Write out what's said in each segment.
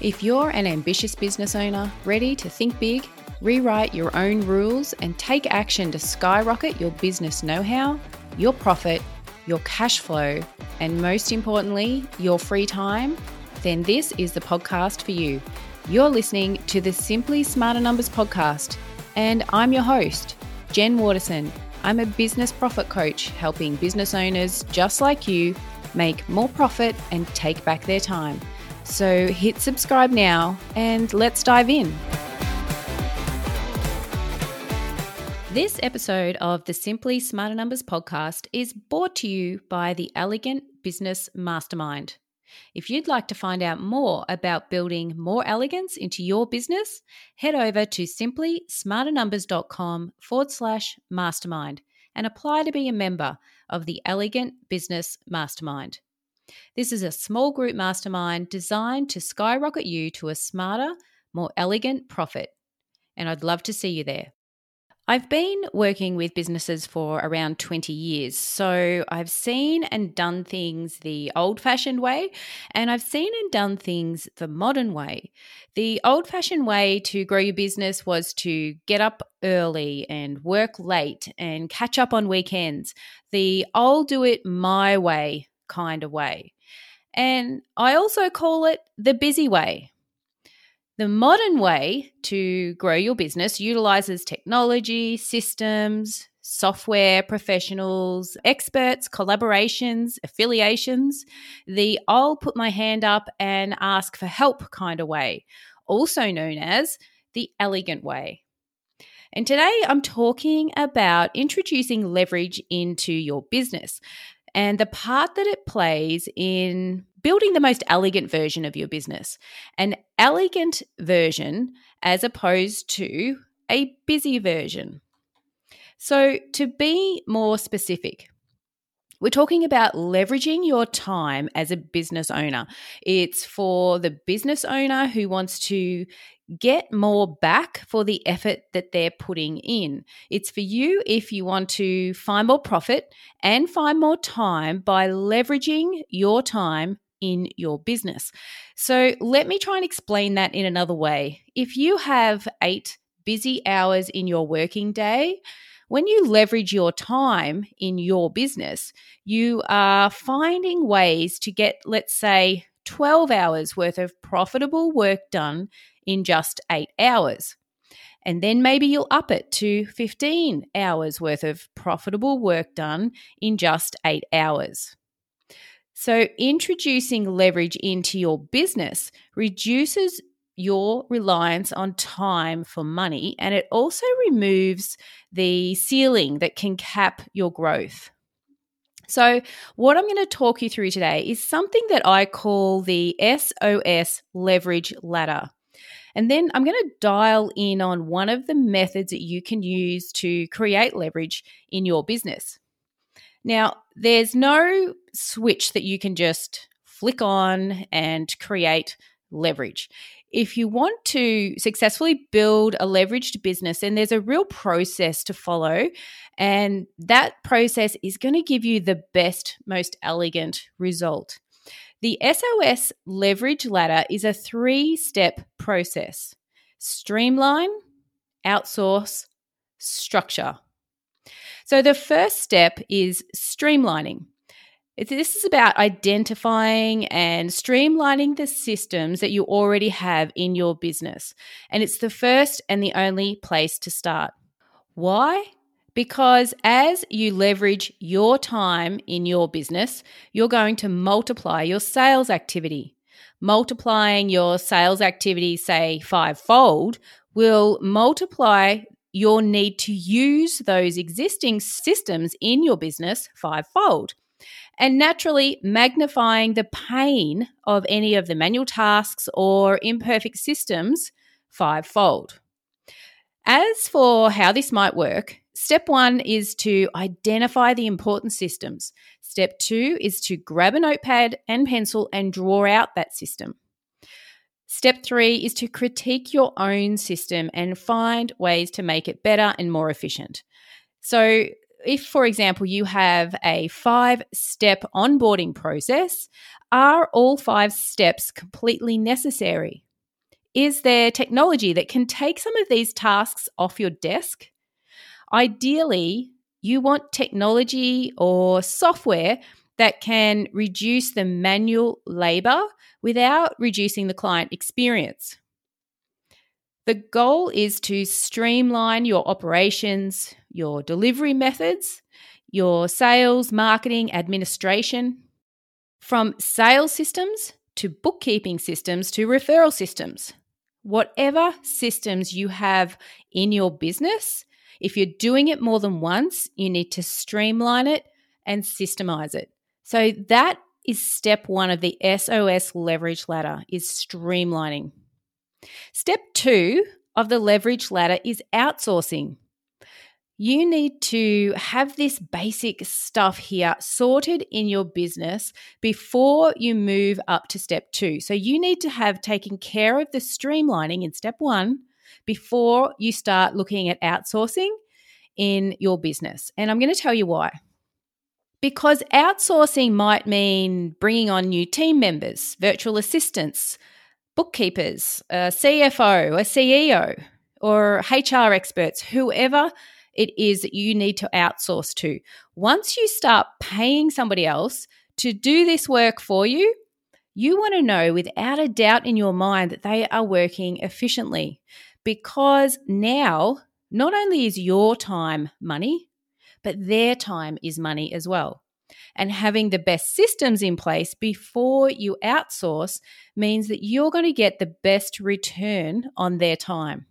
If you're an ambitious business owner ready to think big, rewrite your own rules, and take action to skyrocket your business know how, your profit, your cash flow, and most importantly, your free time, then this is the podcast for you. You're listening to the Simply Smarter Numbers podcast, and I'm your host, Jen Waterson. I'm a business profit coach helping business owners just like you make more profit and take back their time. So hit subscribe now and let's dive in. This episode of the Simply Smarter Numbers podcast is brought to you by the Elegant Business Mastermind. If you'd like to find out more about building more elegance into your business, head over to simplysmarternumbers.com forward slash mastermind and apply to be a member of the Elegant Business Mastermind. This is a small group mastermind designed to skyrocket you to a smarter, more elegant profit. And I'd love to see you there. I've been working with businesses for around 20 years. So I've seen and done things the old fashioned way, and I've seen and done things the modern way. The old fashioned way to grow your business was to get up early and work late and catch up on weekends. The I'll do it my way kind of way. And I also call it the busy way. The modern way to grow your business utilizes technology, systems, software professionals, experts, collaborations, affiliations, the I'll put my hand up and ask for help kind of way, also known as the elegant way. And today I'm talking about introducing leverage into your business and the part that it plays in building the most elegant version of your business. An elegant version as opposed to a busy version. So, to be more specific, we're talking about leveraging your time as a business owner. It's for the business owner who wants to get more back for the effort that they're putting in. It's for you if you want to find more profit and find more time by leveraging your time in your business. So, let me try and explain that in another way. If you have eight busy hours in your working day, when you leverage your time in your business, you are finding ways to get, let's say, 12 hours worth of profitable work done in just eight hours. And then maybe you'll up it to 15 hours worth of profitable work done in just eight hours. So, introducing leverage into your business reduces your reliance on time for money and it also removes the ceiling that can cap your growth. So, what I'm going to talk you through today is something that I call the SOS leverage ladder. And then I'm going to dial in on one of the methods that you can use to create leverage in your business. Now, there's no switch that you can just flick on and create leverage. If you want to successfully build a leveraged business, then there's a real process to follow. And that process is going to give you the best, most elegant result. The SOS leverage ladder is a three step process streamline, outsource, structure. So the first step is streamlining. This is about identifying and streamlining the systems that you already have in your business. And it's the first and the only place to start. Why? Because as you leverage your time in your business, you're going to multiply your sales activity. Multiplying your sales activity, say fivefold, will multiply your need to use those existing systems in your business fivefold. And naturally, magnifying the pain of any of the manual tasks or imperfect systems fivefold. As for how this might work, Step one is to identify the important systems. Step two is to grab a notepad and pencil and draw out that system. Step three is to critique your own system and find ways to make it better and more efficient. So, if, for example, you have a five step onboarding process, are all five steps completely necessary? Is there technology that can take some of these tasks off your desk? Ideally, you want technology or software that can reduce the manual labor without reducing the client experience. The goal is to streamline your operations, your delivery methods, your sales, marketing, administration, from sales systems to bookkeeping systems to referral systems. Whatever systems you have in your business, if you're doing it more than once, you need to streamline it and systemize it. So that is step 1 of the SOS leverage ladder is streamlining. Step 2 of the leverage ladder is outsourcing you need to have this basic stuff here sorted in your business before you move up to step two. So you need to have taken care of the streamlining in step one before you start looking at outsourcing in your business. And I'm going to tell you why. Because outsourcing might mean bringing on new team members, virtual assistants, bookkeepers, a CFO, a CEO, or HR experts, whoever it is that you need to outsource to. Once you start paying somebody else to do this work for you, you want to know without a doubt in your mind that they are working efficiently because now not only is your time money, but their time is money as well. And having the best systems in place before you outsource means that you're going to get the best return on their time.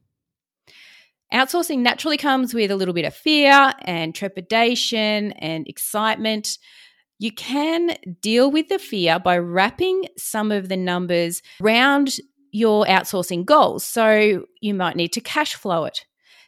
Outsourcing naturally comes with a little bit of fear and trepidation and excitement. You can deal with the fear by wrapping some of the numbers around your outsourcing goals. So you might need to cash flow it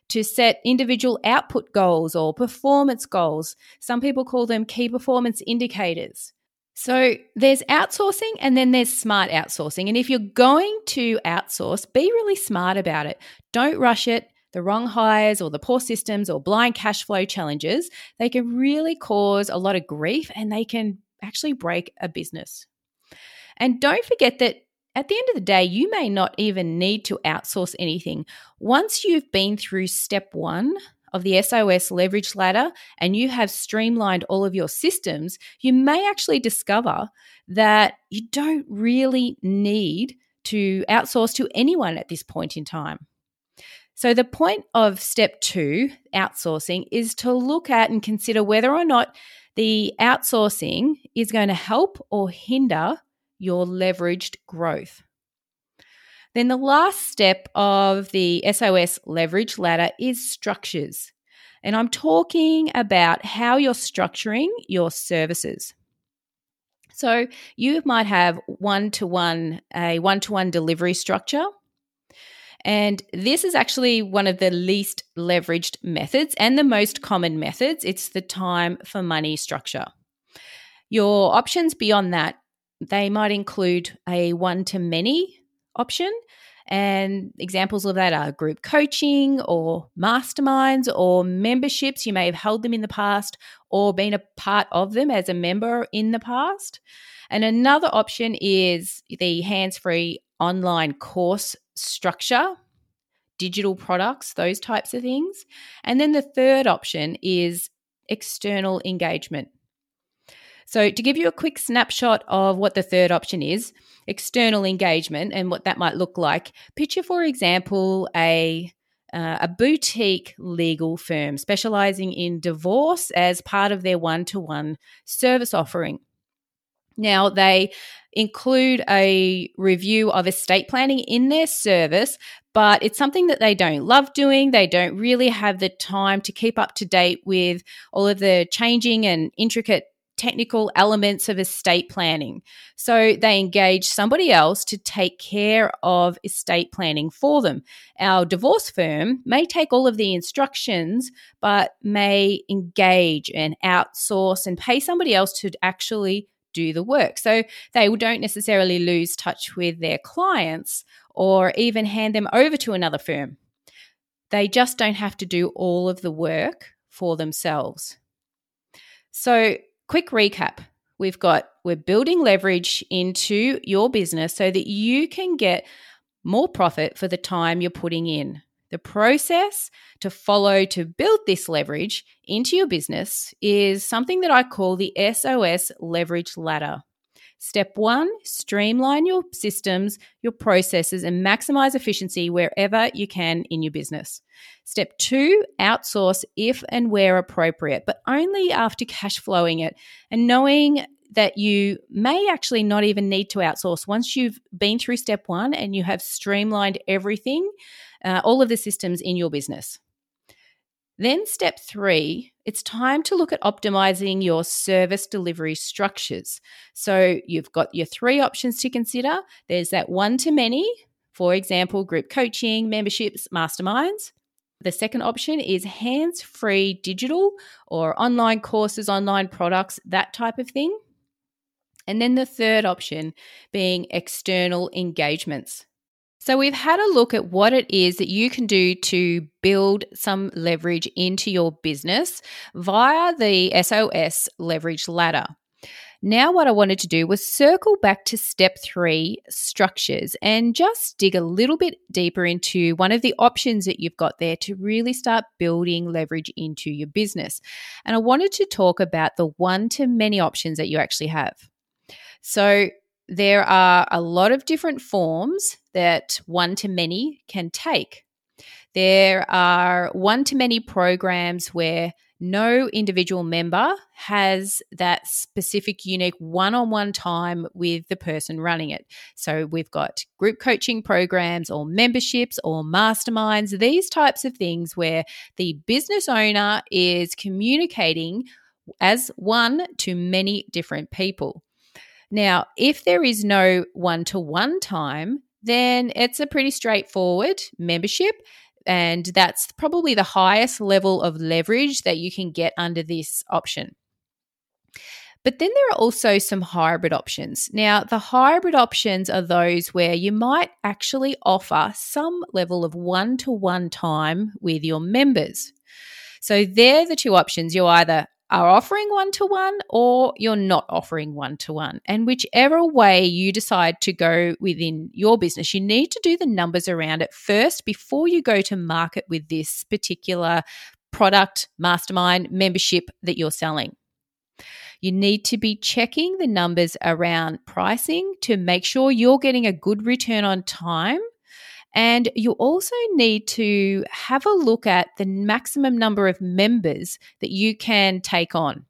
to set individual output goals or performance goals. Some people call them key performance indicators. So there's outsourcing and then there's smart outsourcing. And if you're going to outsource, be really smart about it. Don't rush it the wrong hires or the poor systems or blind cash flow challenges, they can really cause a lot of grief and they can actually break a business. And don't forget that at the end of the day, you may not even need to outsource anything. Once you've been through step one of the SOS leverage ladder and you have streamlined all of your systems, you may actually discover that you don't really need to outsource to anyone at this point in time. So, the point of step two, outsourcing, is to look at and consider whether or not the outsourcing is going to help or hinder your leveraged growth. Then, the last step of the SOS leverage ladder is structures. And I'm talking about how you're structuring your services. So, you might have one to one, a one to one delivery structure and this is actually one of the least leveraged methods and the most common methods. It's the time for money structure. Your options beyond that, they might include a one to many option. And examples of that are group coaching or masterminds or memberships. You may have held them in the past or been a part of them as a member in the past. And another option is the hands free online course structure, digital products, those types of things. And then the third option is external engagement. So, to give you a quick snapshot of what the third option is, external engagement and what that might look like, picture, for example, a uh, a boutique legal firm specializing in divorce as part of their one to one service offering. Now, they include a review of estate planning in their service, but it's something that they don't love doing. They don't really have the time to keep up to date with all of the changing and intricate technical elements of estate planning. So they engage somebody else to take care of estate planning for them. Our divorce firm may take all of the instructions, but may engage and outsource and pay somebody else to actually do the work. So they don't necessarily lose touch with their clients or even hand them over to another firm. They just don't have to do all of the work for themselves. So, quick recap we've got we're building leverage into your business so that you can get more profit for the time you're putting in. The process to follow to build this leverage into your business is something that I call the SOS leverage ladder. Step one, streamline your systems, your processes, and maximize efficiency wherever you can in your business. Step two, outsource if and where appropriate, but only after cash flowing it and knowing that you may actually not even need to outsource once you've been through step one and you have streamlined everything, uh, all of the systems in your business. Then, step three, it's time to look at optimizing your service delivery structures. So, you've got your three options to consider there's that one to many, for example, group coaching, memberships, masterminds. The second option is hands free digital or online courses, online products, that type of thing. And then the third option being external engagements. So, we've had a look at what it is that you can do to build some leverage into your business via the SOS leverage ladder. Now, what I wanted to do was circle back to step three structures and just dig a little bit deeper into one of the options that you've got there to really start building leverage into your business. And I wanted to talk about the one to many options that you actually have. So, there are a lot of different forms that one to many can take. There are one to many programs where no individual member has that specific, unique one on one time with the person running it. So we've got group coaching programs or memberships or masterminds, these types of things where the business owner is communicating as one to many different people. Now, if there is no one to one time, then it's a pretty straightforward membership. And that's probably the highest level of leverage that you can get under this option. But then there are also some hybrid options. Now, the hybrid options are those where you might actually offer some level of one to one time with your members. So they're the two options. You either are offering one to one or you're not offering one to one. And whichever way you decide to go within your business, you need to do the numbers around it first before you go to market with this particular product, mastermind, membership that you're selling. You need to be checking the numbers around pricing to make sure you're getting a good return on time and you also need to have a look at the maximum number of members that you can take on.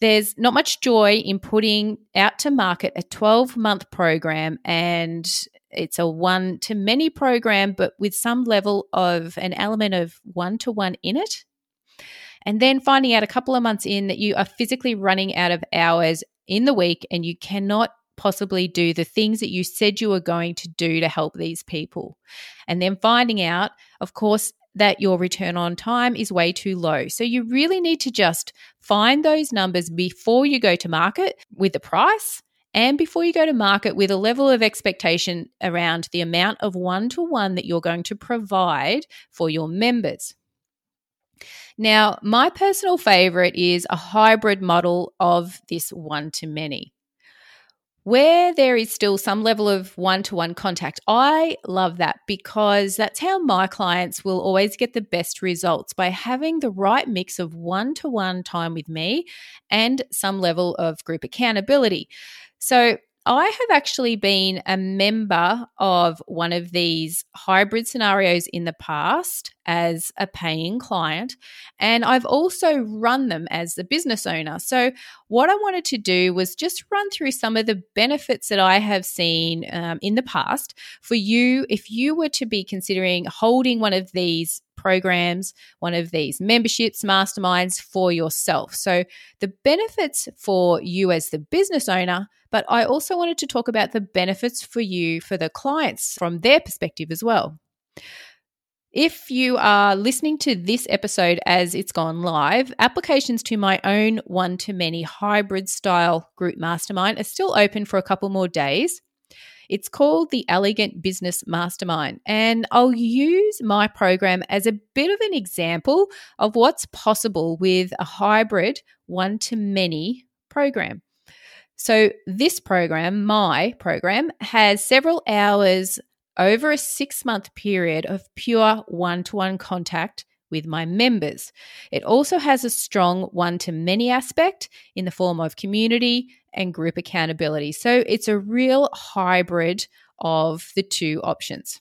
There's not much joy in putting out to market a 12 month program and it's a one to many program, but with some level of an element of one to one in it. And then finding out a couple of months in that you are physically running out of hours in the week and you cannot possibly do the things that you said you were going to do to help these people. And then finding out, of course, that your return on time is way too low. So you really need to just find those numbers before you go to market with the price and before you go to market with a level of expectation around the amount of one to one that you're going to provide for your members. Now, my personal favorite is a hybrid model of this one to many where there is still some level of one to one contact, I love that because that's how my clients will always get the best results by having the right mix of one to one time with me and some level of group accountability. So, I have actually been a member of one of these hybrid scenarios in the past as a paying client, and I've also run them as a business owner. So, what I wanted to do was just run through some of the benefits that I have seen um, in the past for you if you were to be considering holding one of these programs, one of these memberships, masterminds for yourself. So, the benefits for you as the business owner, but I also wanted to talk about the benefits for you for the clients from their perspective as well. If you are listening to this episode as it's gone live, applications to my own one to many hybrid style group mastermind are still open for a couple more days. It's called the Elegant Business Mastermind, and I'll use my program as a bit of an example of what's possible with a hybrid one to many program. So, this program, my program, has several hours over a six month period of pure one to one contact with my members. It also has a strong one to many aspect in the form of community and group accountability. So it's a real hybrid of the two options.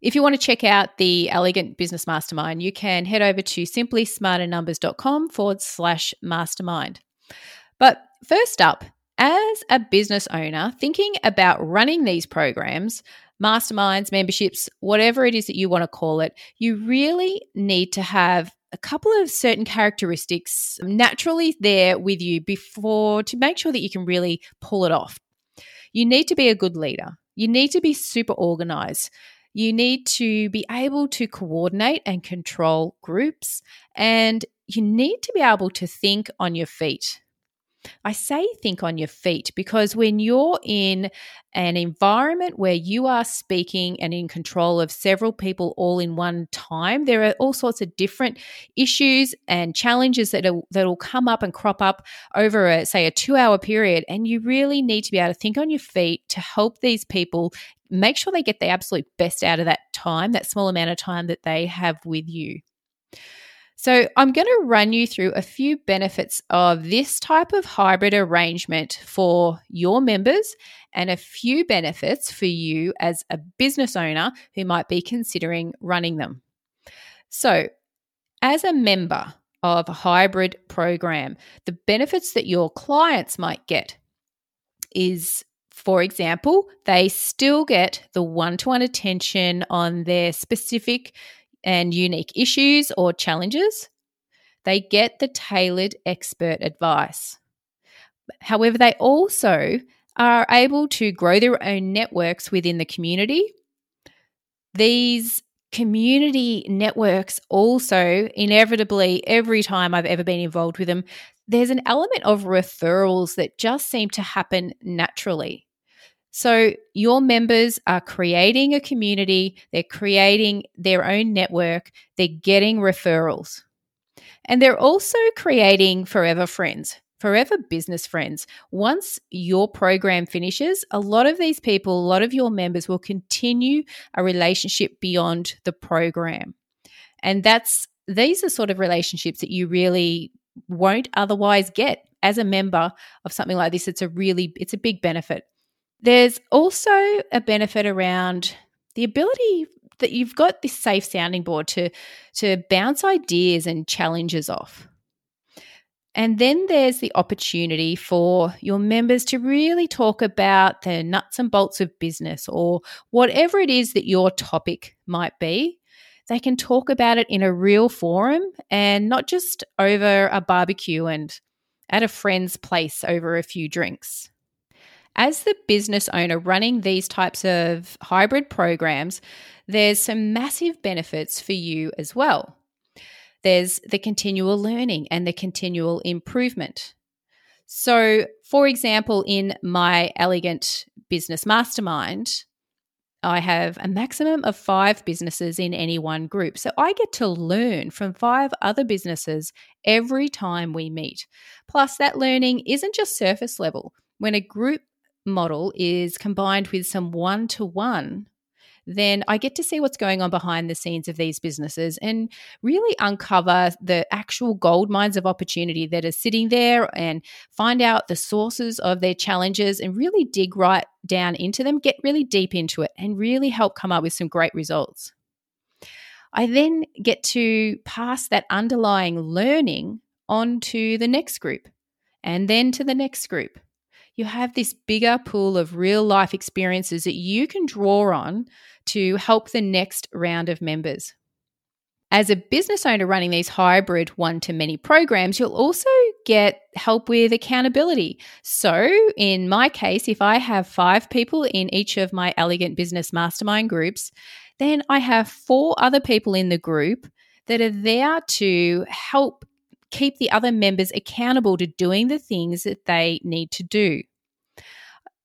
If you want to check out the Elegant Business Mastermind, you can head over to simplysmarternumbers.com forward slash mastermind. But first up, as a business owner, thinking about running these programs, masterminds, memberships, whatever it is that you want to call it, you really need to have a couple of certain characteristics naturally there with you before to make sure that you can really pull it off. You need to be a good leader. You need to be super organized. You need to be able to coordinate and control groups. And you need to be able to think on your feet. I say think on your feet because when you're in an environment where you are speaking and in control of several people all in one time, there are all sorts of different issues and challenges that that'll come up and crop up over a say a 2-hour period and you really need to be able to think on your feet to help these people make sure they get the absolute best out of that time, that small amount of time that they have with you. So, I'm going to run you through a few benefits of this type of hybrid arrangement for your members and a few benefits for you as a business owner who might be considering running them. So, as a member of a hybrid program, the benefits that your clients might get is for example, they still get the one to one attention on their specific and unique issues or challenges. They get the tailored expert advice. However, they also are able to grow their own networks within the community. These community networks also, inevitably, every time I've ever been involved with them, there's an element of referrals that just seem to happen naturally. So, your members are creating a community, they're creating their own network, they're getting referrals. And they're also creating forever friends, forever business friends. Once your program finishes, a lot of these people, a lot of your members will continue a relationship beyond the program. And that's these are sort of relationships that you really won't otherwise get as a member of something like this. It's a really it's a big benefit. There's also a benefit around the ability that you've got this safe sounding board to to bounce ideas and challenges off. And then there's the opportunity for your members to really talk about the nuts and bolts of business or whatever it is that your topic might be. They can talk about it in a real forum and not just over a barbecue and at a friend's place over a few drinks. As the business owner running these types of hybrid programs, there's some massive benefits for you as well. There's the continual learning and the continual improvement. So, for example, in my Elegant Business Mastermind, I have a maximum of five businesses in any one group. So I get to learn from five other businesses every time we meet. Plus, that learning isn't just surface level. When a group model is combined with some one to one, then I get to see what's going on behind the scenes of these businesses and really uncover the actual gold mines of opportunity that are sitting there and find out the sources of their challenges and really dig right down into them, get really deep into it, and really help come up with some great results. I then get to pass that underlying learning on to the next group and then to the next group you have this bigger pool of real life experiences that you can draw on to help the next round of members. As a business owner running these hybrid one to many programs, you'll also get help with accountability. So, in my case, if I have five people in each of my Elegant Business Mastermind groups, then I have four other people in the group that are there to help keep the other members accountable to doing the things that they need to do.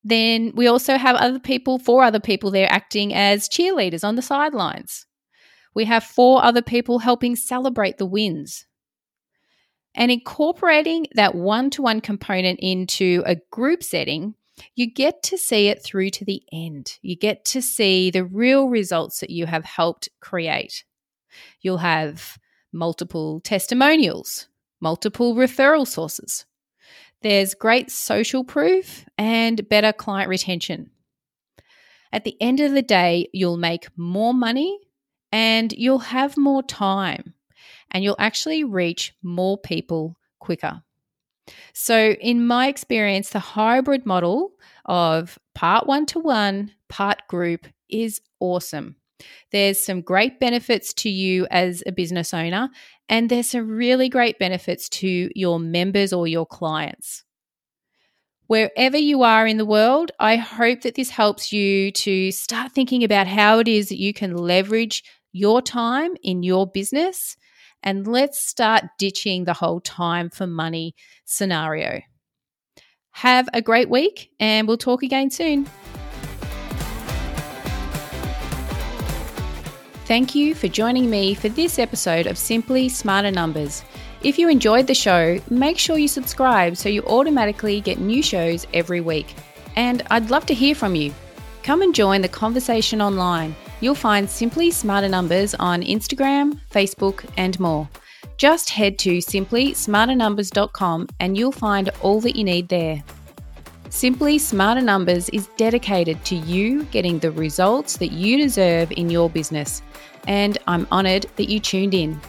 Then we also have other people, four other people there acting as cheerleaders on the sidelines. We have four other people helping celebrate the wins. And incorporating that one to one component into a group setting you get to see it through to the end. You get to see the real results that you have helped create. You'll have multiple testimonials, multiple referral sources. There's great social proof and better client retention. At the end of the day, you'll make more money and you'll have more time and you'll actually reach more people quicker. So, in my experience, the hybrid model of part one to one, part group is awesome. There's some great benefits to you as a business owner, and there's some really great benefits to your members or your clients. Wherever you are in the world, I hope that this helps you to start thinking about how it is that you can leverage your time in your business. And let's start ditching the whole time for money scenario. Have a great week, and we'll talk again soon. Thank you for joining me for this episode of Simply Smarter Numbers. If you enjoyed the show, make sure you subscribe so you automatically get new shows every week. And I'd love to hear from you. Come and join the conversation online. You'll find Simply Smarter Numbers on Instagram, Facebook, and more. Just head to simplysmarternumbers.com and you'll find all that you need there. Simply Smarter Numbers is dedicated to you getting the results that you deserve in your business, and I'm honoured that you tuned in.